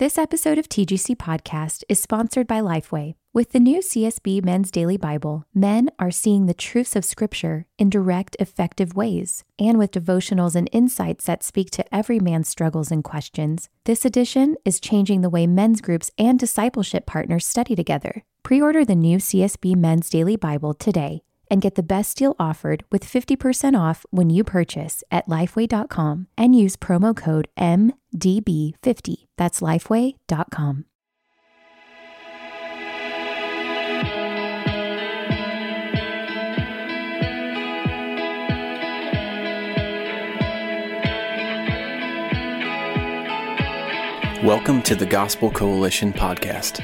This episode of TGC Podcast is sponsored by Lifeway. With the new CSB Men's Daily Bible, men are seeing the truths of Scripture in direct, effective ways. And with devotionals and insights that speak to every man's struggles and questions, this edition is changing the way men's groups and discipleship partners study together. Pre order the new CSB Men's Daily Bible today and get the best deal offered with 50% off when you purchase at lifeway.com and use promo code MDB50. That's lifeway.com. Welcome to the Gospel Coalition podcast,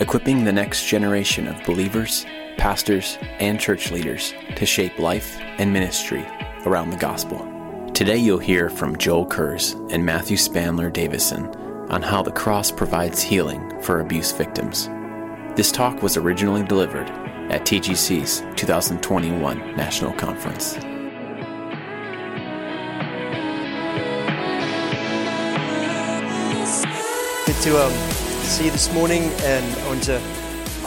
equipping the next generation of believers pastors, and church leaders to shape life and ministry around the gospel. Today, you'll hear from Joel Kurz and Matthew Spandler Davison on how the cross provides healing for abuse victims. This talk was originally delivered at TGC's 2021 National Conference. Good to um, see you this morning, and I want to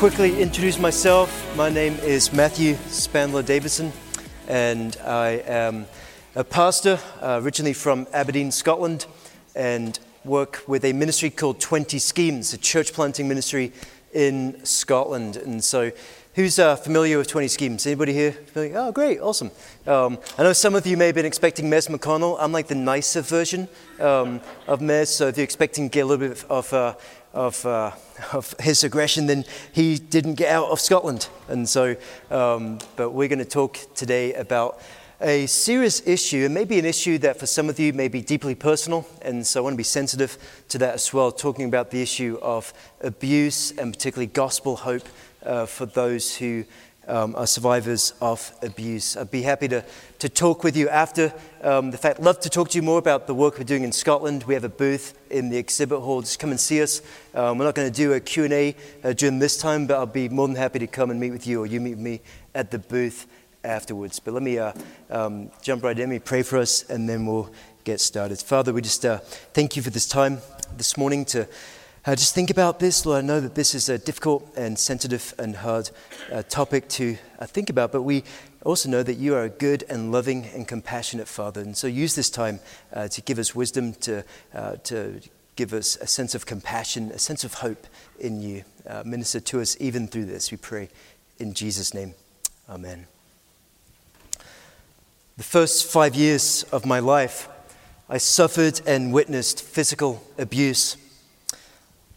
quickly introduce myself. My name is Matthew Spandler Davison, and I am a pastor uh, originally from Aberdeen, Scotland, and work with a ministry called 20 Schemes, a church planting ministry in Scotland. And so, who's uh, familiar with 20 Schemes? Anybody here? Familiar? Oh, great, awesome. Um, I know some of you may have been expecting Mez McConnell. I'm like the nicer version um, of Mez, so if you're expecting to get a little bit of uh, of, uh, of his aggression, then he didn't get out of Scotland. And so, um, but we're going to talk today about a serious issue, and maybe an issue that for some of you may be deeply personal. And so I want to be sensitive to that as well, talking about the issue of abuse and particularly gospel hope uh, for those who um, are survivors of abuse. I'd be happy to, to talk with you after um, the fact. Love to talk to you more about the work we're doing in Scotland. We have a booth in the exhibit hall. Just come and see us. Um, we're not going to do a Q&A uh, during this time, but I'll be more than happy to come and meet with you or you meet me at the booth afterwards. But let me uh, um, jump right in. Let me pray for us and then we'll get started. Father, we just uh, thank you for this time this morning to uh, just think about this, Lord. I know that this is a difficult and sensitive and hard uh, topic to uh, think about, but we also know that you are a good and loving and compassionate Father. And so use this time uh, to give us wisdom, to, uh, to give us a sense of compassion, a sense of hope in you. Uh, minister to us even through this, we pray. In Jesus' name, amen. The first five years of my life, I suffered and witnessed physical abuse.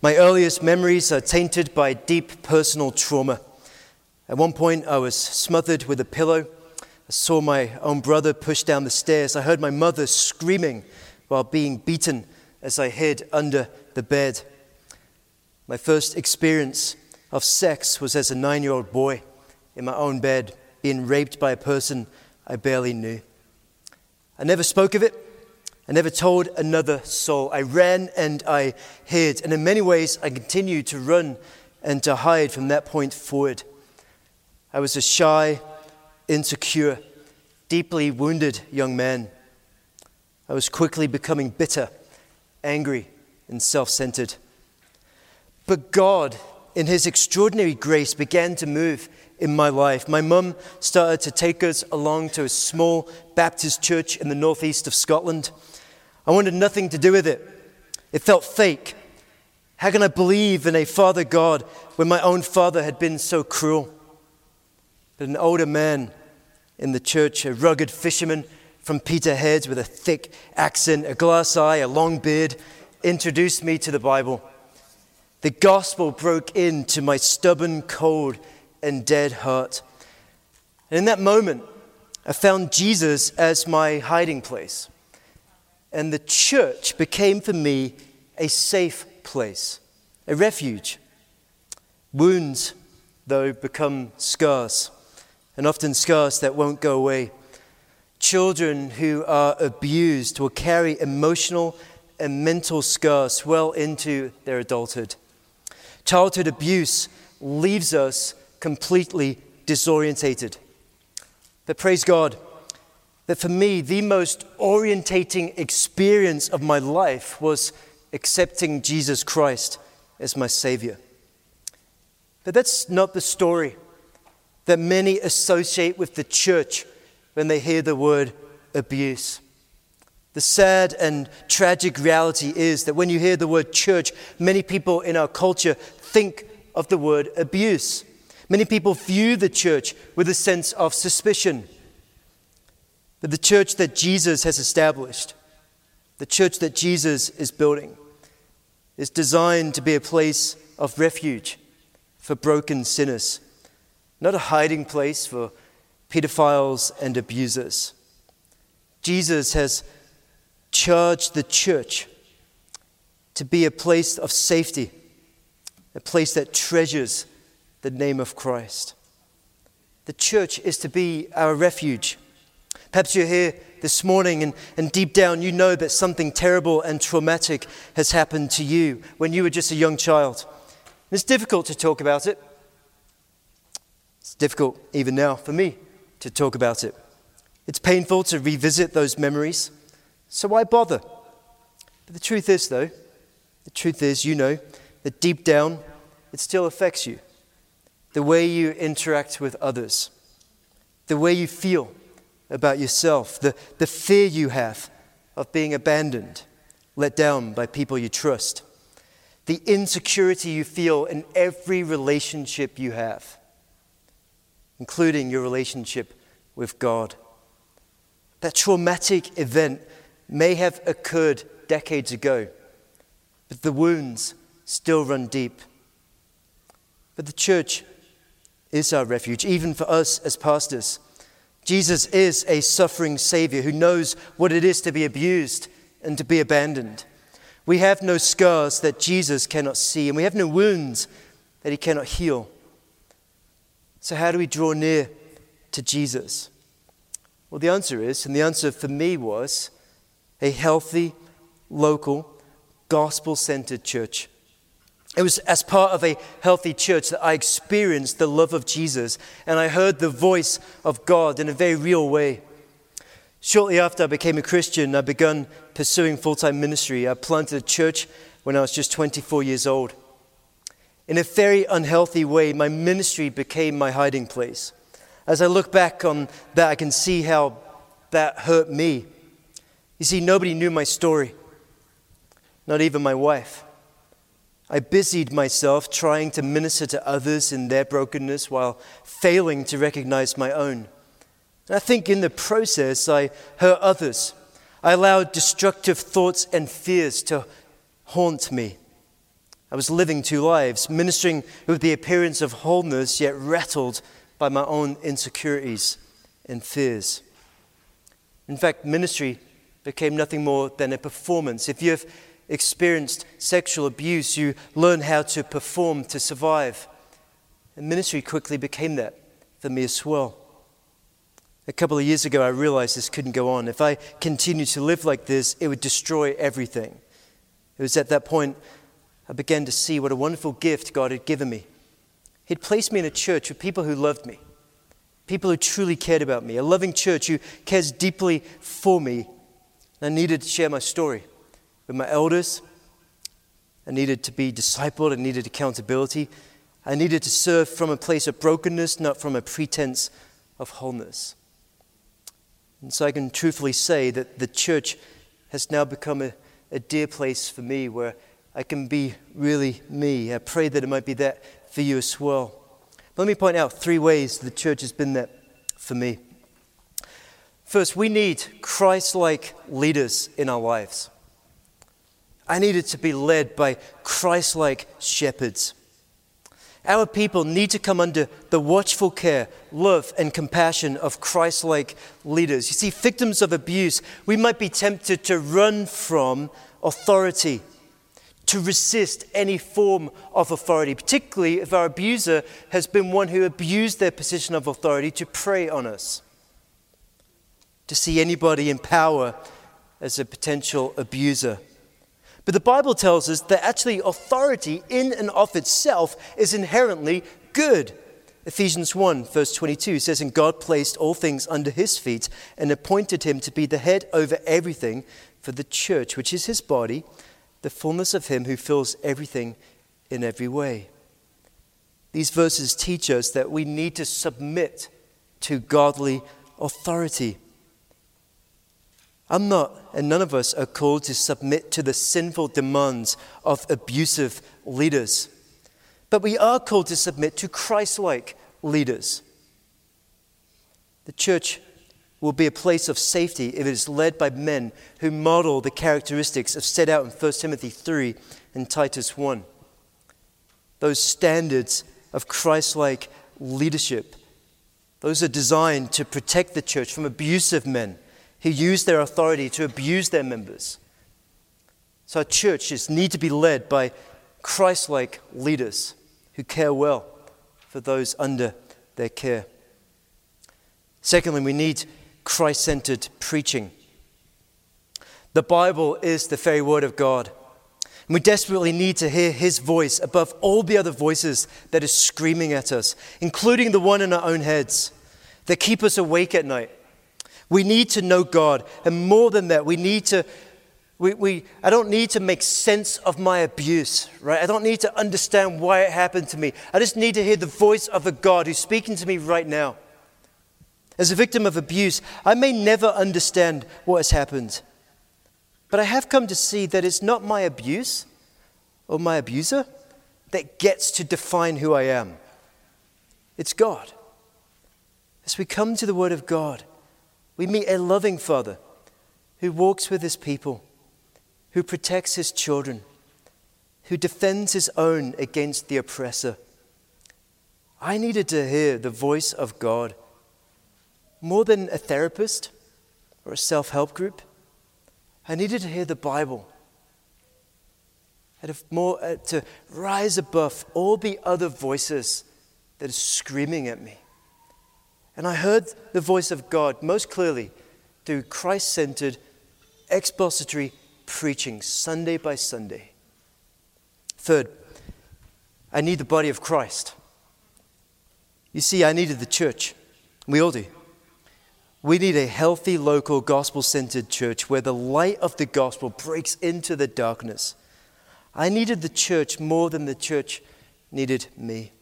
My earliest memories are tainted by deep personal trauma. At one point, I was smothered with a pillow. I saw my own brother pushed down the stairs. I heard my mother screaming while being beaten as I hid under the bed. My first experience of sex was as a nine year old boy in my own bed, being raped by a person I barely knew. I never spoke of it. I never told another soul. I ran and I hid. And in many ways, I continued to run and to hide from that point forward. I was a shy, insecure, deeply wounded young man. I was quickly becoming bitter, angry, and self centered. But God, in His extraordinary grace, began to move in my life. My mum started to take us along to a small Baptist church in the northeast of Scotland. I wanted nothing to do with it. It felt fake. How can I believe in a Father God when my own father had been so cruel? But an older man in the church, a rugged fisherman from Peterhead with a thick accent, a glass eye, a long beard, introduced me to the Bible. The gospel broke into my stubborn, cold, and dead heart. And in that moment, I found Jesus as my hiding place. And the church became for me a safe place, a refuge. Wounds, though, become scars, and often scars that won't go away. Children who are abused will carry emotional and mental scars well into their adulthood. Childhood abuse leaves us completely disorientated. But praise God that for me, the most orientating experience of my life was accepting Jesus Christ as my Savior. But that's not the story that many associate with the church when they hear the word abuse. The sad and tragic reality is that when you hear the word church, many people in our culture think of the word abuse. Many people view the church with a sense of suspicion. But the church that Jesus has established, the church that Jesus is building, is designed to be a place of refuge for broken sinners, not a hiding place for pedophiles and abusers. Jesus has charged the church to be a place of safety, a place that treasures the name of Christ. The church is to be our refuge. Perhaps you're here this morning and, and deep down you know that something terrible and traumatic has happened to you when you were just a young child. It's difficult to talk about it. It's difficult even now for me to talk about it. It's painful to revisit those memories. So why bother? But the truth is, though, the truth is, you know, that deep down, it still affects you. The way you interact with others, the way you feel about yourself, the, the fear you have of being abandoned, let down by people you trust, the insecurity you feel in every relationship you have, including your relationship with God. That traumatic event may have occurred decades ago, but the wounds still run deep. But the church is our refuge, even for us as pastors. Jesus is a suffering Savior who knows what it is to be abused and to be abandoned. We have no scars that Jesus cannot see, and we have no wounds that He cannot heal. So, how do we draw near to Jesus? Well, the answer is, and the answer for me was, a healthy, local, gospel centered church. It was as part of a healthy church that I experienced the love of Jesus and I heard the voice of God in a very real way. Shortly after I became a Christian, I began pursuing full time ministry. I planted a church when I was just 24 years old. In a very unhealthy way, my ministry became my hiding place. As I look back on that, I can see how that hurt me. You see, nobody knew my story, not even my wife. I busied myself trying to minister to others in their brokenness while failing to recognize my own. And I think in the process, I hurt others. I allowed destructive thoughts and fears to haunt me. I was living two lives, ministering with the appearance of wholeness, yet rattled by my own insecurities and fears. In fact, ministry became nothing more than a performance. If you've experienced sexual abuse, you learn how to perform to survive. And ministry quickly became that for me as well. A couple of years ago, I realized this couldn't go on. If I continued to live like this, it would destroy everything. It was at that point I began to see what a wonderful gift God had given me. He'd placed me in a church with people who loved me, people who truly cared about me, a loving church who cares deeply for me. I needed to share my story with my elders. I needed to be discipled. I needed accountability. I needed to serve from a place of brokenness, not from a pretense of wholeness. And so I can truthfully say that the church has now become a, a dear place for me where I can be really me. I pray that it might be that for you as well. But let me point out three ways the church has been that for me. First, we need Christ like leaders in our lives. I needed to be led by Christ like shepherds. Our people need to come under the watchful care, love, and compassion of Christ like leaders. You see, victims of abuse, we might be tempted to run from authority, to resist any form of authority, particularly if our abuser has been one who abused their position of authority to prey on us. To see anybody in power as a potential abuser. But the Bible tells us that actually authority in and of itself is inherently good. Ephesians 1, verse 22 says, And God placed all things under his feet and appointed him to be the head over everything for the church, which is his body, the fullness of him who fills everything in every way. These verses teach us that we need to submit to godly authority. I'm not, and none of us are called to submit to the sinful demands of abusive leaders. But we are called to submit to Christ like leaders. The church will be a place of safety if it is led by men who model the characteristics of set out in 1 Timothy 3 and Titus 1. Those standards of Christ like leadership, those are designed to protect the church from abusive men who use their authority to abuse their members. So, our churches need to be led by Christ like leaders who care well for those under their care. Secondly, we need Christ centered preaching. The Bible is the very word of God. And we desperately need to hear his voice above all the other voices that are screaming at us, including the one in our own heads that keep us awake at night we need to know God. And more than that, we need to, we, we, I don't need to make sense of my abuse, right? I don't need to understand why it happened to me. I just need to hear the voice of a God who's speaking to me right now. As a victim of abuse, I may never understand what has happened. But I have come to see that it's not my abuse or my abuser that gets to define who I am. It's God. As we come to the Word of God, we meet a loving Father who walks with his people, who protects his children, who defends his own against the oppressor. I needed to hear the voice of God more than a therapist or a self help group. I needed to hear the Bible. And more, uh, to rise above all the other voices that are screaming at me. And I heard the voice of God most clearly through Christ centered expository preaching Sunday by Sunday. Third, I need the body of Christ. You see, I needed the church. We all do. We need a healthy, local, gospel centered church where the light of the gospel breaks into the darkness. I needed the church more than the church needed me.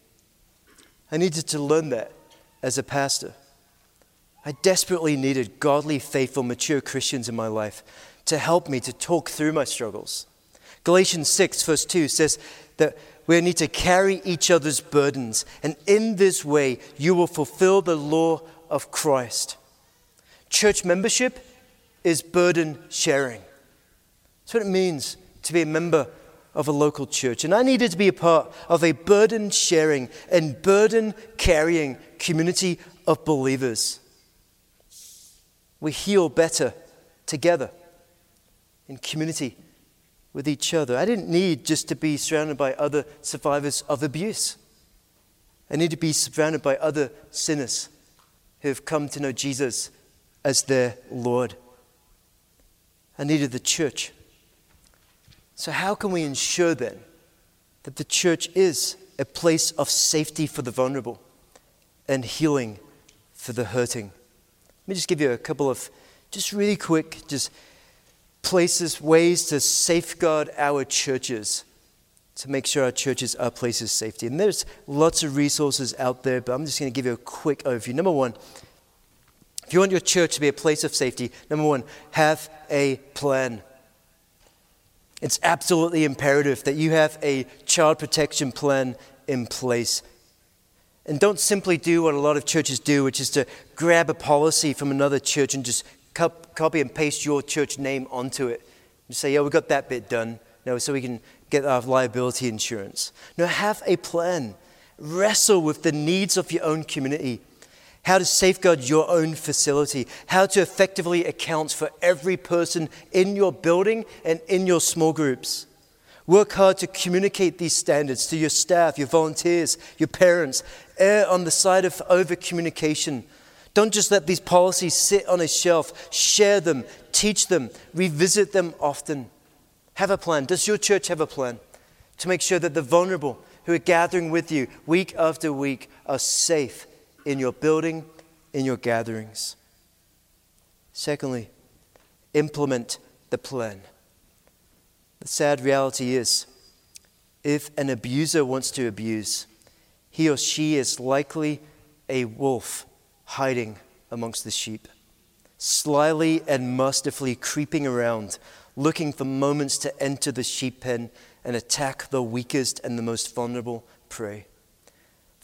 I needed to learn that as a pastor. I desperately needed godly, faithful, mature Christians in my life to help me to talk through my struggles. Galatians 6, verse 2 says that we need to carry each other's burdens, and in this way you will fulfill the law of Christ. Church membership is burden sharing. That's what it means to be a member of a local church. And I needed to be a part of a burden sharing and burden carrying community of believers. We heal better together in community with each other. I didn't need just to be surrounded by other survivors of abuse. I need to be surrounded by other sinners who have come to know Jesus as their Lord. I needed the church so, how can we ensure then that the church is a place of safety for the vulnerable and healing for the hurting? Let me just give you a couple of just really quick, just places, ways to safeguard our churches, to make sure our churches are places of safety. And there's lots of resources out there, but I'm just going to give you a quick overview. Number one, if you want your church to be a place of safety, number one, have a plan. It's absolutely imperative that you have a child protection plan in place. And don't simply do what a lot of churches do, which is to grab a policy from another church and just copy and paste your church name onto it. And say, yeah, we got that bit done. No, so we can get our liability insurance. No, have a plan. Wrestle with the needs of your own community. How to safeguard your own facility. How to effectively account for every person in your building and in your small groups. Work hard to communicate these standards to your staff, your volunteers, your parents. Err on the side of over communication. Don't just let these policies sit on a shelf. Share them, teach them, revisit them often. Have a plan. Does your church have a plan to make sure that the vulnerable who are gathering with you week after week are safe in your building, in your gatherings? Secondly, implement the plan. The sad reality is if an abuser wants to abuse, he or she is likely a wolf hiding amongst the sheep, slyly and masterfully creeping around, looking for moments to enter the sheep pen and attack the weakest and the most vulnerable prey.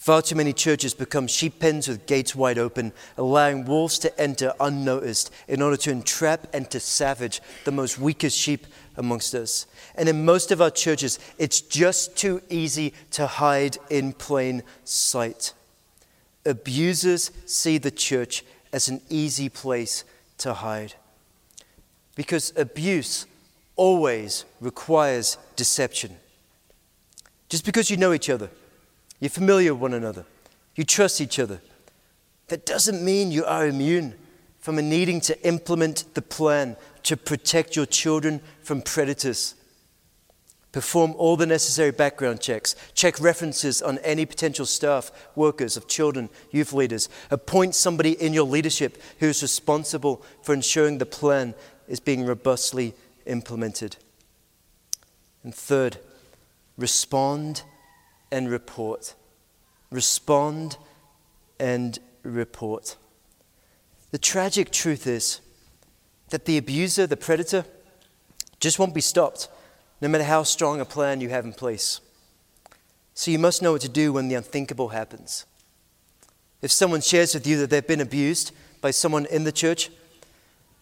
Far too many churches become sheep pens with gates wide open, allowing wolves to enter unnoticed in order to entrap and to savage the most weakest sheep amongst us. And in most of our churches, it's just too easy to hide in plain sight. Abusers see the church as an easy place to hide. Because abuse always requires deception. Just because you know each other, you're familiar with one another. You trust each other. That doesn't mean you are immune from needing to implement the plan to protect your children from predators. Perform all the necessary background checks. Check references on any potential staff, workers of children, youth leaders. Appoint somebody in your leadership who is responsible for ensuring the plan is being robustly implemented. And third, respond and report. Respond and report. The tragic truth is that the abuser, the predator, just won't be stopped, no matter how strong a plan you have in place. So you must know what to do when the unthinkable happens. If someone shares with you that they've been abused by someone in the church,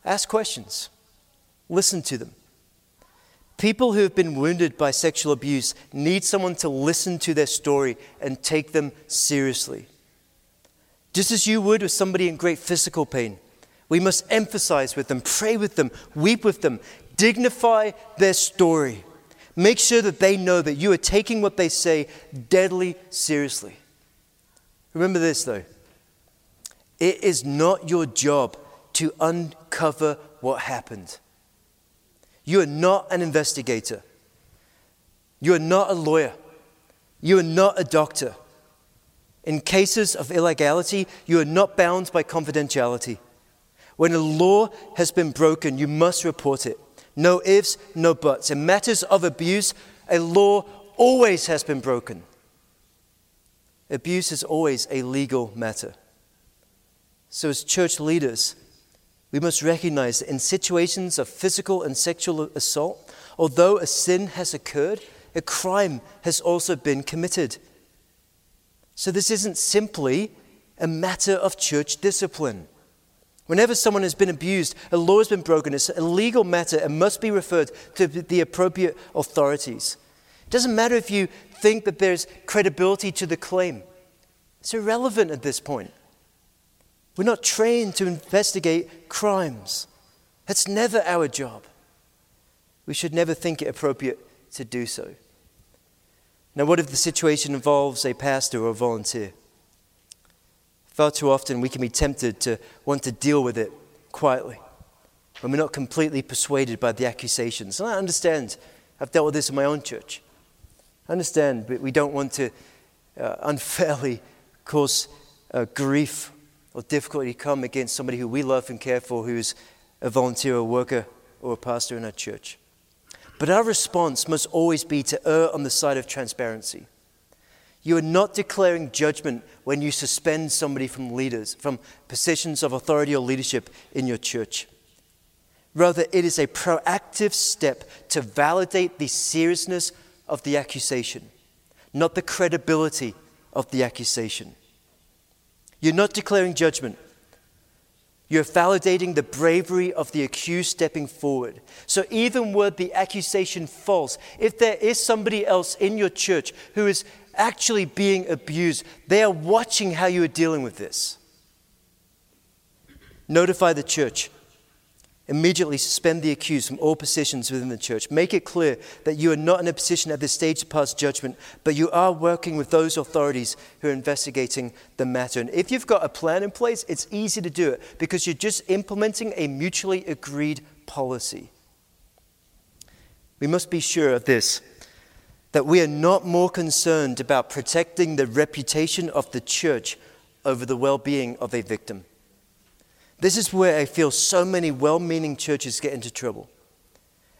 ask questions, listen to them. People who have been wounded by sexual abuse need someone to listen to their story and take them seriously. Just as you would with somebody in great physical pain, we must emphasize with them, pray with them, weep with them, dignify their story. Make sure that they know that you are taking what they say deadly seriously. Remember this, though it is not your job to uncover what happened. You are not an investigator. You are not a lawyer. You are not a doctor. In cases of illegality, you are not bound by confidentiality. When a law has been broken, you must report it. No ifs, no buts. In matters of abuse, a law always has been broken. Abuse is always a legal matter. So, as church leaders, we must recognize that in situations of physical and sexual assault, although a sin has occurred, a crime has also been committed. So this isn't simply a matter of church discipline. Whenever someone has been abused, a law has been broken, it's a legal matter and must be referred to the appropriate authorities. It doesn't matter if you think that there's credibility to the claim, it's irrelevant at this point. We're not trained to investigate crimes. That's never our job. We should never think it appropriate to do so. Now, what if the situation involves a pastor or a volunteer? Far too often, we can be tempted to want to deal with it quietly when we're not completely persuaded by the accusations. And I understand, I've dealt with this in my own church. I understand, but we don't want to uh, unfairly cause uh, grief or difficulty come against somebody who we love and care for who's a volunteer or worker or a pastor in our church. But our response must always be to err on the side of transparency. You are not declaring judgment when you suspend somebody from leaders, from positions of authority or leadership in your church. Rather, it is a proactive step to validate the seriousness of the accusation, not the credibility of the accusation. You're not declaring judgment. You're validating the bravery of the accused stepping forward. So, even were the accusation false, if there is somebody else in your church who is actually being abused, they are watching how you are dealing with this. Notify the church. Immediately suspend the accused from all positions within the church. Make it clear that you are not in a position at this stage to pass judgment, but you are working with those authorities who are investigating the matter. And if you've got a plan in place, it's easy to do it because you're just implementing a mutually agreed policy. We must be sure of this that we are not more concerned about protecting the reputation of the church over the well being of a victim. This is where I feel so many well meaning churches get into trouble.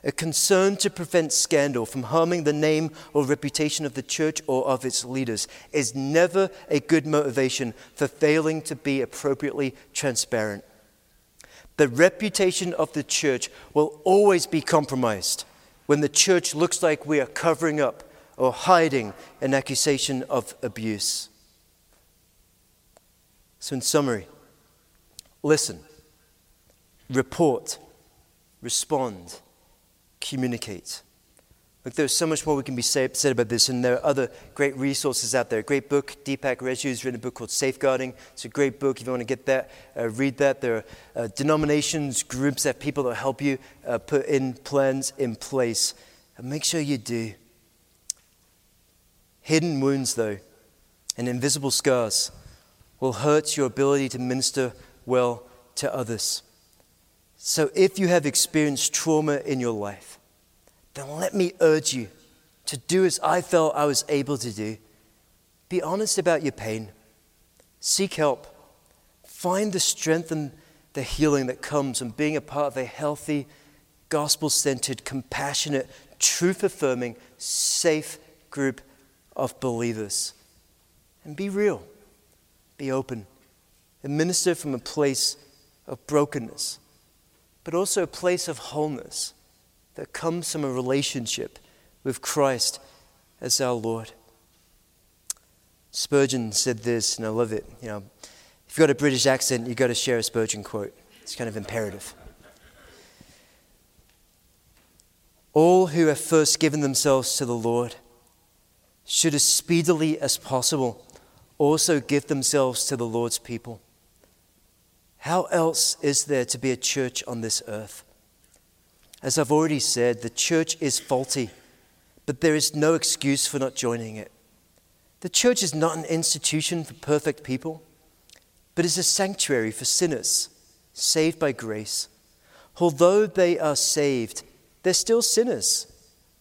A concern to prevent scandal from harming the name or reputation of the church or of its leaders is never a good motivation for failing to be appropriately transparent. The reputation of the church will always be compromised when the church looks like we are covering up or hiding an accusation of abuse. So, in summary, listen, report, respond, communicate. Look, there's so much more we can be say, said about this, and there are other great resources out there. A great book, Deepak Reju's written a book called Safeguarding. It's a great book. If you want to get that, uh, read that. There are uh, denominations, groups that people that help you uh, put in plans in place. And make sure you do. Hidden wounds, though, and invisible scars will hurt your ability to minister well to others. So if you have experienced trauma in your life, then let me urge you to do as I felt I was able to do. Be honest about your pain. Seek help. Find the strength and the healing that comes from being a part of a healthy, gospel centered, compassionate, truth affirming, safe group of believers. And be real, be open, minister from a place of brokenness, but also a place of wholeness that comes from a relationship with Christ as our Lord. Spurgeon said this, and I love it. You know, if you've got a British accent, you've got to share a Spurgeon quote. It's kind of imperative. All who have first given themselves to the Lord should, as speedily as possible, also give themselves to the Lord's people. How else is there to be a church on this earth? As I've already said, the church is faulty, but there is no excuse for not joining it. The church is not an institution for perfect people, but is a sanctuary for sinners saved by grace. Although they are saved, they're still sinners.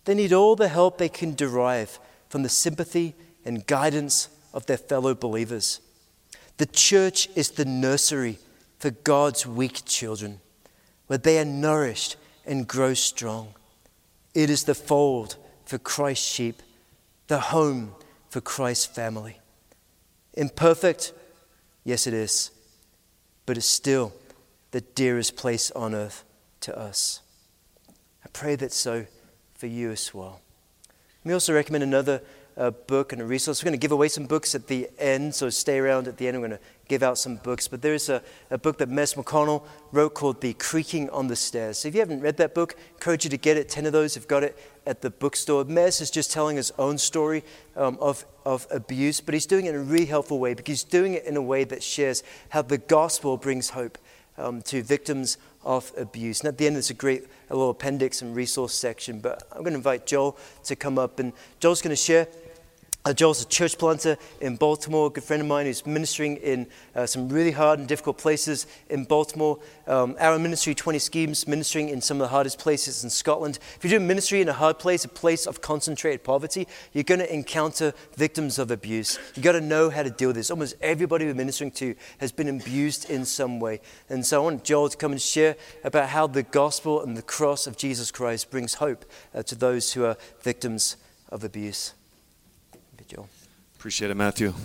They need all the help they can derive from the sympathy and guidance of their fellow believers. The church is the nursery for God's weak children, where they are nourished and grow strong. It is the fold for Christ's sheep, the home for Christ's family. Imperfect? Yes, it is. But it's still the dearest place on earth to us. I pray that so for you as well. We also recommend another uh, book and a resource. We're going to give away some books at the end, so stay around at the end. We're going to give out some books. But there is a, a book that Mez McConnell wrote called The Creaking on the Stairs. So if you haven't read that book, I encourage you to get it. Ten of those have got it at the bookstore. Mez is just telling his own story um, of, of abuse, but he's doing it in a really helpful way because he's doing it in a way that shares how the gospel brings hope um, to victims of abuse. And at the end, there's a great a little appendix and resource section. But I'm going to invite Joel to come up, and Joel's going to share Joel's a church planter in Baltimore, a good friend of mine who's ministering in uh, some really hard and difficult places in Baltimore. Um, our ministry, 20 schemes, ministering in some of the hardest places in Scotland. If you're doing ministry in a hard place, a place of concentrated poverty, you're going to encounter victims of abuse. You've got to know how to deal with this. Almost everybody we're ministering to has been abused in some way. And so I want Joel to come and share about how the gospel and the cross of Jesus Christ brings hope uh, to those who are victims of abuse. Appreciate it, Matthew.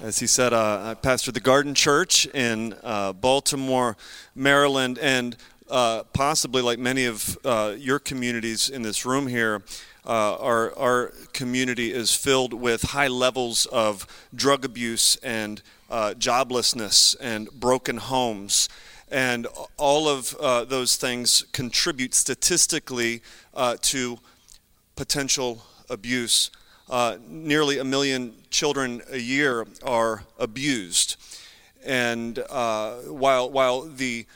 As he said, uh, I pastor the Garden Church in uh, Baltimore, Maryland, and uh, possibly like many of uh, your communities in this room here, uh, our, our community is filled with high levels of drug abuse and uh, joblessness and broken homes. And all of uh, those things contribute statistically uh, to potential abuse. Uh, nearly a million children a year are abused. And uh, while, while the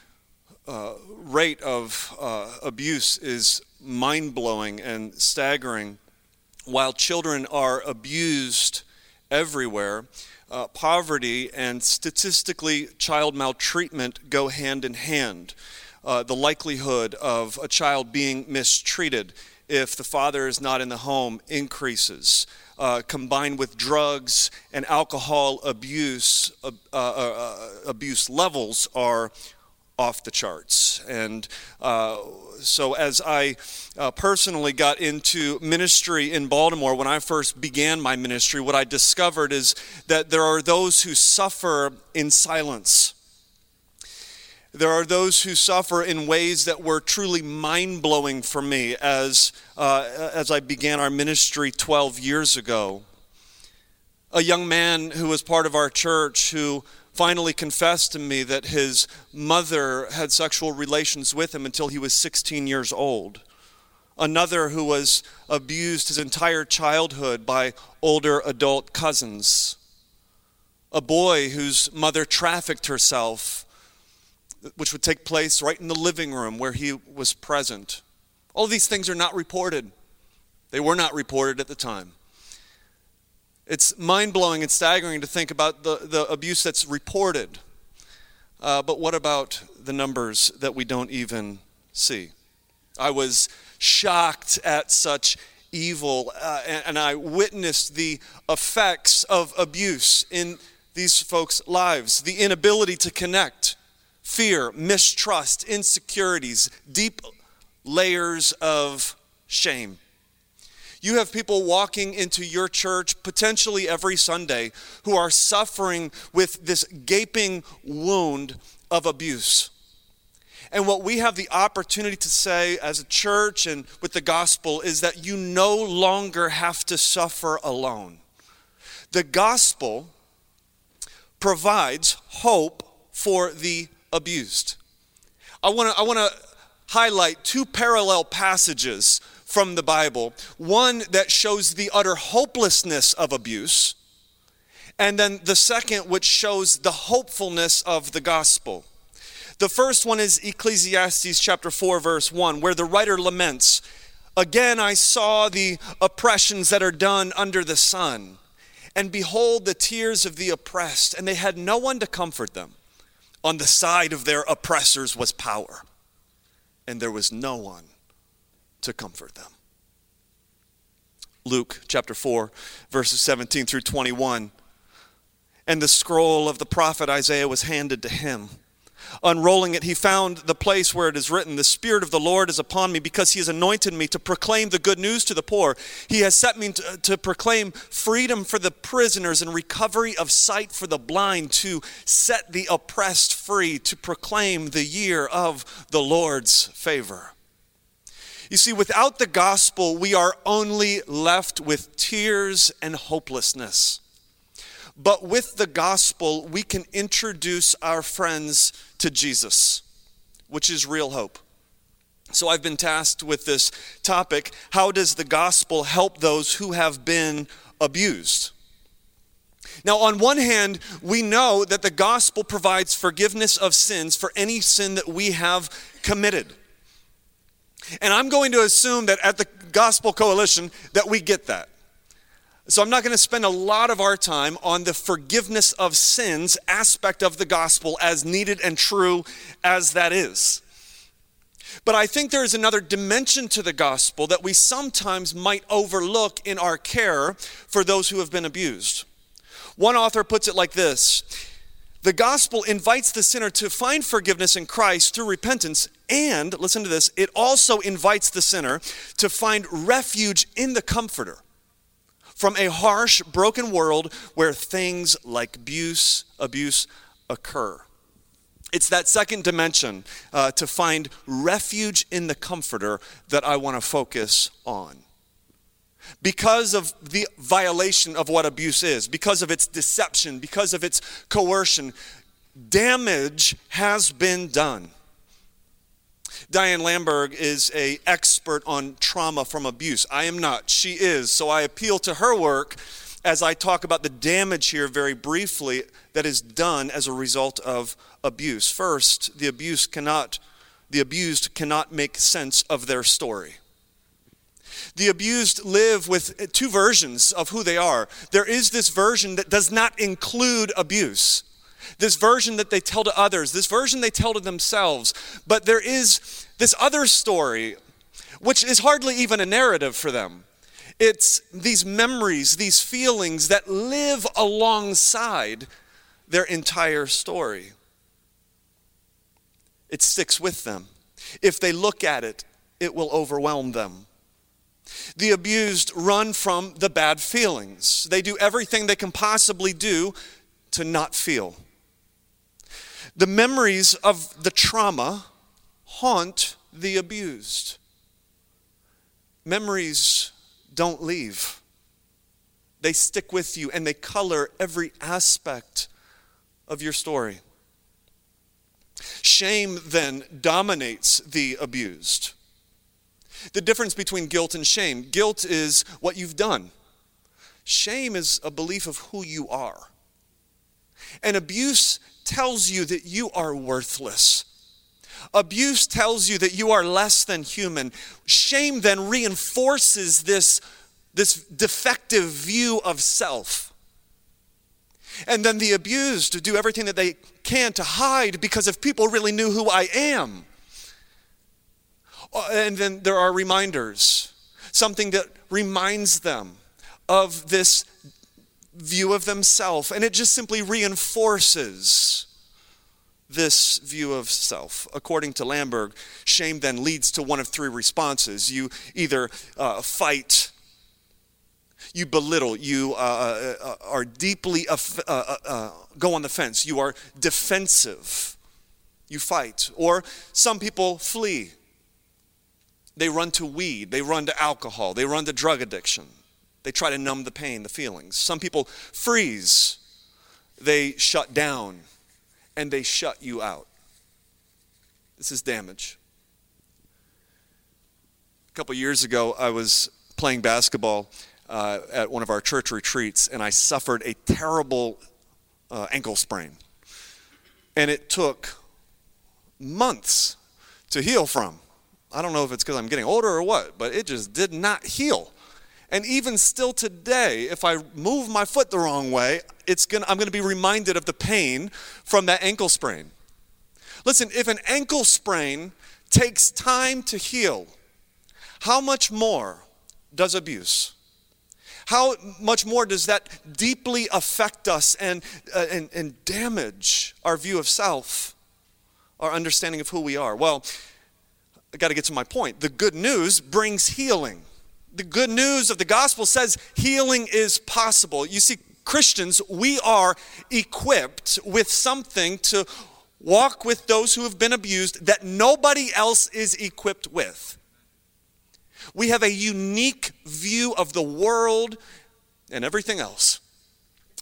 uh, rate of uh, abuse is mind blowing and staggering, while children are abused everywhere, uh, poverty and statistically child maltreatment go hand in hand. Uh, the likelihood of a child being mistreated if the father is not in the home increases. Uh, combined with drugs and alcohol abuse, uh, uh, uh abuse levels are off the charts. And uh, so, as I uh, personally got into ministry in Baltimore, when I first began my ministry, what I discovered is that there are those who suffer in silence. There are those who suffer in ways that were truly mind blowing for me as, uh, as I began our ministry 12 years ago. A young man who was part of our church who finally confessed to me that his mother had sexual relations with him until he was 16 years old. Another who was abused his entire childhood by older adult cousins. A boy whose mother trafficked herself, which would take place right in the living room where he was present. All of these things are not reported. They were not reported at the time. It's mind blowing and staggering to think about the, the abuse that's reported. Uh, but what about the numbers that we don't even see? I was shocked at such evil, uh, and, and I witnessed the effects of abuse in these folks' lives the inability to connect, fear, mistrust, insecurities, deep layers of shame. You have people walking into your church potentially every Sunday who are suffering with this gaping wound of abuse. And what we have the opportunity to say as a church and with the gospel is that you no longer have to suffer alone. The gospel provides hope for the abused. I want to I want to highlight two parallel passages from the Bible one that shows the utter hopelessness of abuse, and then the second, which shows the hopefulness of the gospel. The first one is Ecclesiastes chapter 4, verse 1, where the writer laments, Again I saw the oppressions that are done under the sun, and behold the tears of the oppressed, and they had no one to comfort them. On the side of their oppressors was power, and there was no one to comfort them. Luke chapter 4, verses 17 through 21. And the scroll of the prophet Isaiah was handed to him. Unrolling it, he found the place where it is written, The Spirit of the Lord is upon me because he has anointed me to proclaim the good news to the poor. He has set me to, uh, to, proclaim freedom for the prisoners and recovery of sight for the blind, to set the oppressed free, to proclaim the year of the Lord's favor. You see, without the gospel, we are only left with tears and hopelessness. But with the gospel, we can introduce our friends to Jesus, which is real hope. So I've been tasked with this topic how does the gospel help those who have been abused? Now, on one hand, we know that the gospel provides forgiveness of sins for any sin that we have committed. And I'm going to assume that at the Gospel Coalition that we get that. So I'm not going to spend a lot of our time on the forgiveness of sins aspect of the gospel as needed and true as that is. But I think there is another dimension to the gospel that we sometimes might overlook in our care for those who have been abused. One author puts it like this the gospel invites the sinner to find forgiveness in Christ through repentance, and listen to this, it also invites the sinner to find refuge in the Comforter from a harsh, broken world where things like abuse, abuse occur. It's that second dimension uh, to find refuge in the Comforter that I want to focus on. because of the violation of what abuse is, because of its deception, because of its coercion, damage has been done. Diane Langberg is a expert on trauma from abuse. I am not. She is. So I appeal to her work as I talk about the damage here very briefly that is done as a result of abuse. First, the abuse cannot the abused cannot make sense of their story. The abused live with two versions of who they are. There is this version that does not include abuse this version that they tell to others, this version they tell to themselves. But there is this other story, which is hardly even a narrative for them. It's these memories, these feelings that live alongside their entire story. It sticks with them. If they look at it, it will overwhelm them. The abused run from the bad feelings. They do everything they can possibly do to not feel. The memories of the trauma haunt the abused. Memories don't leave, they stick with you and they color every aspect of your story. Shame then dominates the abused. The difference between guilt and shame guilt is what you've done, shame is a belief of who you are. And abuse tells you that you are worthless. Abuse tells you that you are less than human. Shame then reinforces this, this defective view of self. And then the abused do everything that they can to hide because if people really knew who I am. Uh, and then there are reminders, something that reminds them of this view of themselves, and it just simply reinforces this view of self. According to Langberg, shame then leads to one of three responses. You either uh, fight, you belittle, you uh, uh, uh are deeply, uh, go on the fence, you are defensive, you fight. Or some people flee. They run to weed, they run to alcohol, they run to drug addiction. They try to numb the pain, the feelings. Some people freeze, they shut down, and they shut you out. This is damage. A couple years ago, I was playing basketball uh, at one of our church retreats, and I suffered a terrible uh, ankle sprain. And it took months to heal from. I don't know if it's because I'm getting older or what, but it just did not heal. And even still today, if I move my foot the wrong way, it's gonna, I'm going to be reminded of the pain from that ankle sprain. Listen, if an ankle sprain takes time to heal, how much more does abuse? How much more does that deeply affect us and, uh, and, and damage our view of self, our understanding of who we are? Well, I got to get to my point. The good news brings healing the good news of the gospel says healing is possible. You see, Christians, we are equipped with something to walk with those who have been abused that nobody else is equipped with. We have a unique view of the world and everything else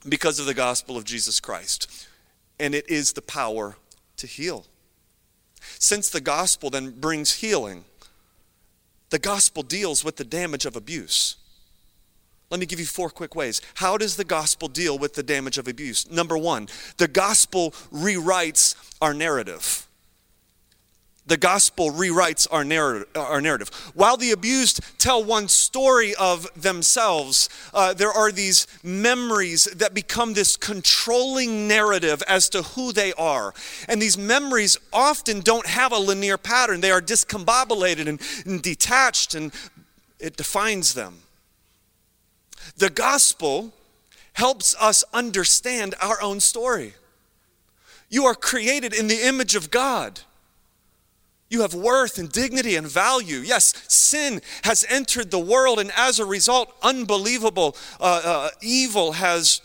because of the gospel of Jesus Christ. And it is the power to heal. Since the gospel then brings healing, the gospel deals with the damage of abuse. Let me give you four quick ways. How does the gospel deal with the damage of abuse? Number one, the gospel rewrites our narrative. The gospel rewrites our narrative, our narrative. While the abused tell one story of themselves, uh, there are these memories that become this controlling narrative as to who they are. And these memories often don't have a linear pattern, they are discombobulated and, and detached, and it defines them. The gospel helps us understand our own story. You are created in the image of God. You have worth and dignity and value. Yes, sin has entered the world, and as a result, unbelievable uh, uh, evil has,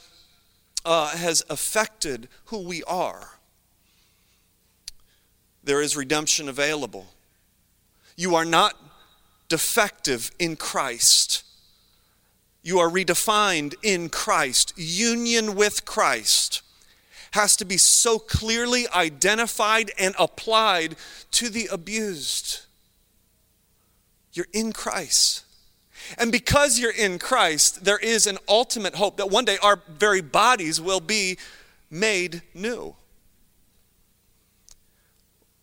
uh, has affected who we are. There is redemption available. You are not defective in Christ. you are redefined in Christ. Union with Christ has to be so clearly identified and applied to the abused. You're in Christ. And because you're in Christ, there is an ultimate hope that one day our very bodies will be made new.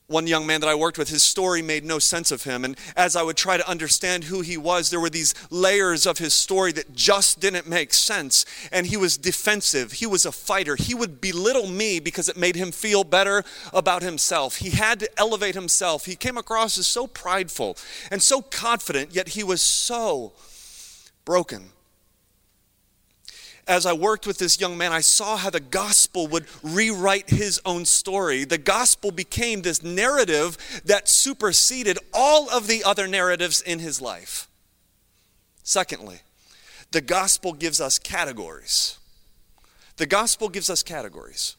One young man that I worked with, his story made no sense of him. And as I would try to understand who he was, there were these layers of his story that just didn't make sense. And he was defensive, he was a fighter. He would belittle me because it made him feel better about himself. He had to elevate himself. He came across as so prideful and so confident, yet he was so broken as I worked with this young man, I saw how the gospel would rewrite his own story. The gospel became this narrative that superseded all of the other narratives in his life. Secondly, the gospel gives us categories. The gospel gives us categories.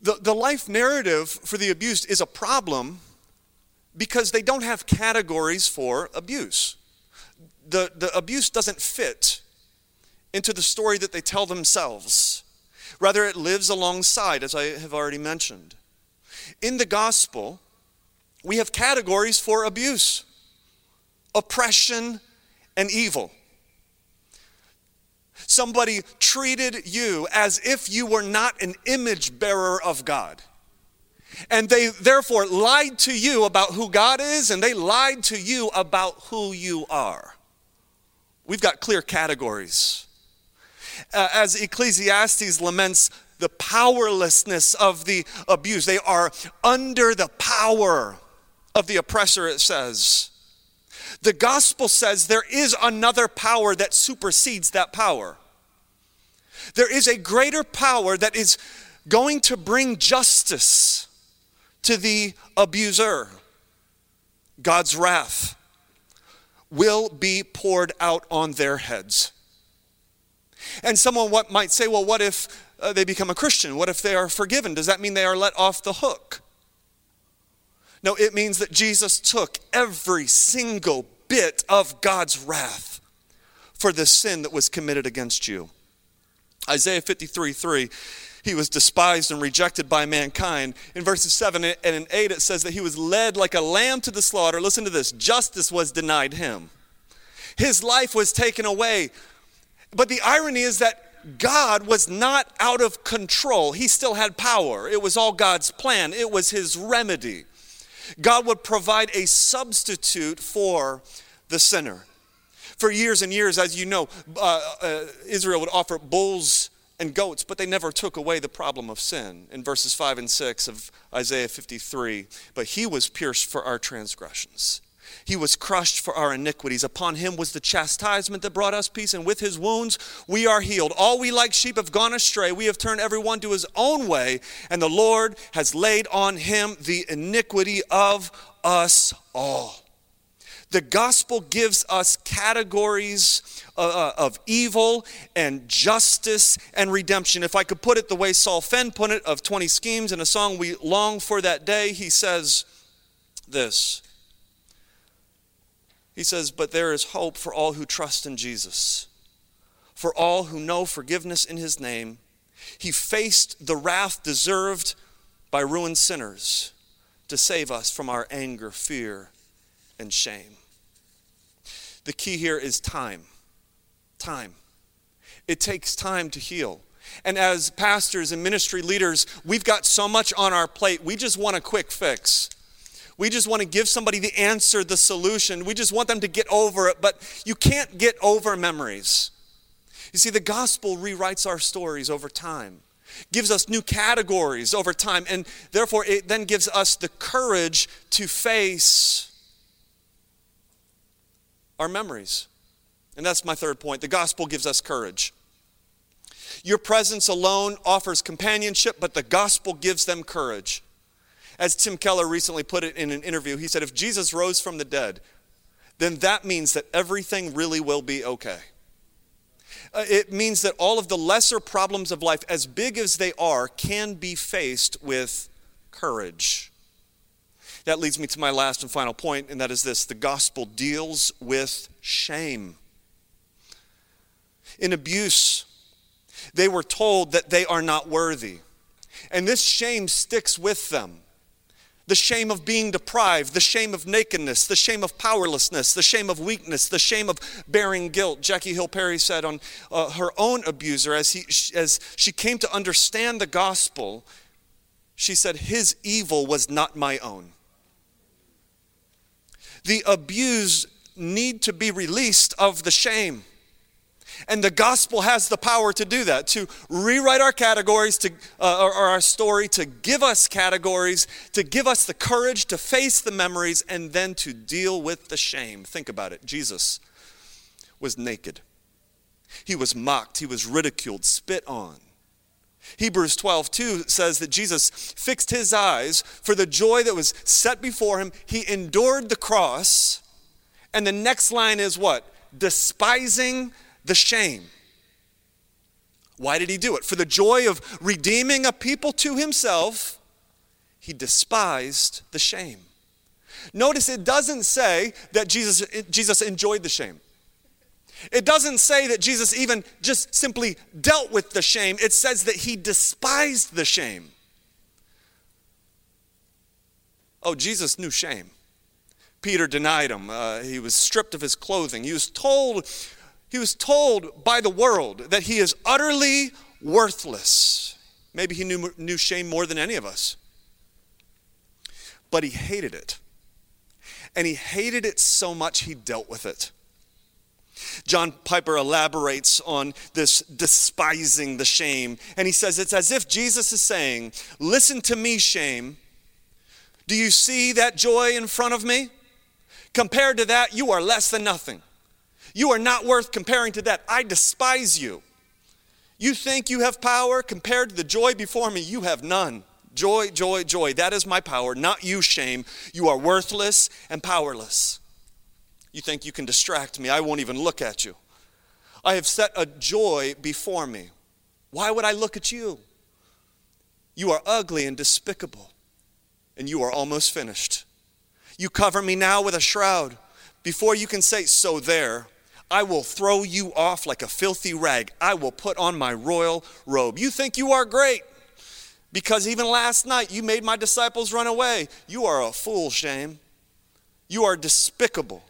The, the life narrative for the abused is a problem because they don't have categories for abuse the, the abuse doesn't fit into the story that they tell themselves. Rather, it lives alongside, as I have already mentioned. In the gospel, we have categories for abuse, oppression, and evil. Somebody treated you as if you were not an image bearer of God. And they therefore lied to you about who God is, and they lied to you about who you are. We've got clear categories. Uh, as Ecclesiastes laments the powerlessness of the abuse, they are under the power of the oppressor, it says. The gospel says there is another power that supersedes that power. There is a greater power that is going to bring justice to the abuser God's wrath will be poured out on their heads. And someone what might say, well, what if uh, they become a Christian? What if they are forgiven? Does that mean they are let off the hook? No, it means that Jesus took every single bit of God's wrath for the sin that was committed against you. Isaiah 53 3 he was despised and rejected by mankind. In verses 7 and 8, it says that he was led like a lamb to the slaughter. Listen to this justice was denied him, his life was taken away. But the irony is that God was not out of control. He still had power. It was all God's plan, it was his remedy. God would provide a substitute for the sinner. For years and years, as you know, uh, uh, Israel would offer bulls and goats, but they never took away the problem of sin. In verses 5 and 6 of Isaiah 53, but he was pierced for our transgressions. He was crushed for our iniquities. Upon him was the chastisement that brought us peace, and with his wounds we are healed. All we like sheep have gone astray. We have turned everyone to his own way, and the Lord has laid on him the iniquity of us all. The gospel gives us categories uh, uh, of evil and justice and redemption. If I could put it the way Saul Fenn put it of 20 schemes in a song we long for that day, he says this. He says, But there is hope for all who trust in Jesus, for all who know forgiveness in his name. He faced the wrath deserved by ruined sinners to save us from our anger, fear, and shame. The key here is time. Time. It takes time to heal. And as pastors and ministry leaders, we've got so much on our plate. We just want a quick fix. We just want to give somebody the answer, the solution. We just want them to get over it, but you can't get over memories. You see, the gospel rewrites our stories over time, gives us new categories over time, and therefore it then gives us the courage to face our memories. And that's my third point. The gospel gives us courage. Your presence alone offers companionship, but the gospel gives them courage. As Tim Keller recently put it in an interview, he said, If Jesus rose from the dead, then that means that everything really will be okay. Uh, it means that all of the lesser problems of life, as big as they are, can be faced with courage. That leads me to my last and final point, and that is this the gospel deals with shame. In abuse, they were told that they are not worthy. And this shame sticks with them. The shame of being deprived, the shame of nakedness, the shame of powerlessness, the shame of weakness, the shame of bearing guilt. Jackie Hill Perry said on uh, her own abuser, as, he, as she came to understand the gospel, she said, His evil was not my own. The abused need to be released of the shame. And the gospel has the power to do that, to rewrite our categories, to, uh, or, or our story, to give us categories, to give us the courage to face the memories, and then to deal with the shame. Think about it. Jesus was naked, he was mocked, he was ridiculed, spit on. Hebrews 12, 2 says that Jesus fixed his eyes for the joy that was set before him. He endured the cross. And the next line is what? Despising the shame. Why did he do it? For the joy of redeeming a people to himself, he despised the shame. Notice it doesn't say that Jesus, Jesus enjoyed the shame. It doesn't say that Jesus even just simply dealt with the shame. It says that he despised the shame. Oh, Jesus knew shame. Peter denied him. Uh, he was stripped of his clothing. He was told he was told by the world that he is utterly worthless. Maybe he knew, knew shame more than any of us. But he hated it. And he hated it so much he dealt with it. John Piper elaborates on this despising the shame. And he says it's as if Jesus is saying, Listen to me, shame. Do you see that joy in front of me? Compared to that, you are less than nothing. You are not worth comparing to that. I despise you. You think you have power compared to the joy before me, you have none. Joy, joy, joy. That is my power, not you, shame. You are worthless and powerless. You think you can distract me. I won't even look at you. I have set a joy before me. Why would I look at you? You are ugly and despicable, and you are almost finished. You cover me now with a shroud. Before you can say, so there, I will throw you off like a filthy rag. I will put on my royal robe. You think you are great because even last night you made my disciples run away. You are a fool, shame. You are despicable.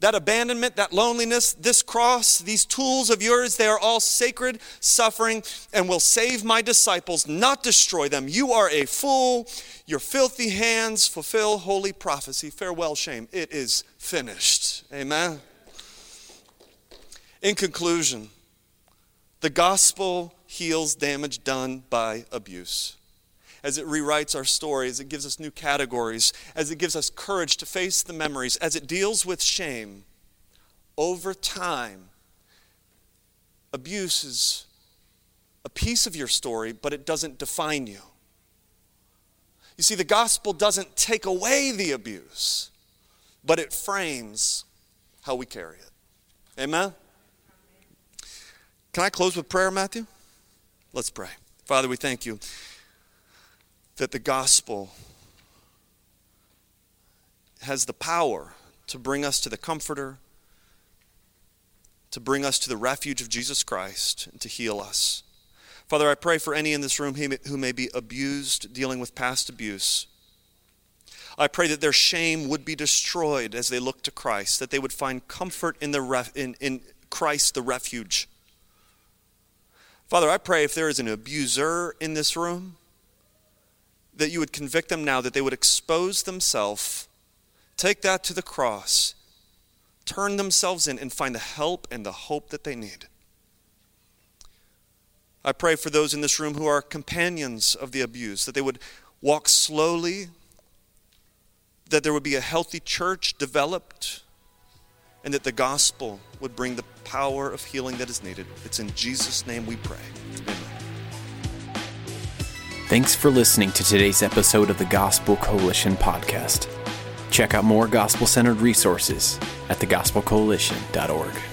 That abandonment, that loneliness, this cross, these tools of yours, they are all sacred suffering and will save my disciples, not destroy them. You are a fool. Your filthy hands fulfill holy prophecy. Farewell, shame. It is finished. Amen. In conclusion, the gospel heals damage done by abuse. As it rewrites our story, as it gives us new categories, as it gives us courage to face the memories, as it deals with shame, over time, abuse is a piece of your story, but it doesn't define you. You see, the gospel doesn't take away the abuse, but it frames how we carry it. Amen? Can I close with prayer, Matthew? Let's pray. Father, we thank you that the gospel has the power to bring us to the comforter, to bring us to the refuge of Jesus Christ, and to heal us. Father, I pray for any in this room who may be abused, dealing with past abuse. I pray that their shame would be destroyed as they look to Christ, that they would find comfort in, the ref, in, in Christ, the refuge. Father, I pray if there is an abuser in this room, that you would convict them now, that they would expose themselves, take that to the cross, turn themselves in, and find the help and the hope that they need. I pray for those in this room who are companions of the abused, that they would walk slowly, that there would be a healthy church developed and that the gospel would bring the power of healing that is needed. It's in Jesus' name we pray. Amen. Thanks for listening to today's episode of the Gospel Coalition podcast. Check out more gospel centered resources at thegospelcoalition.org.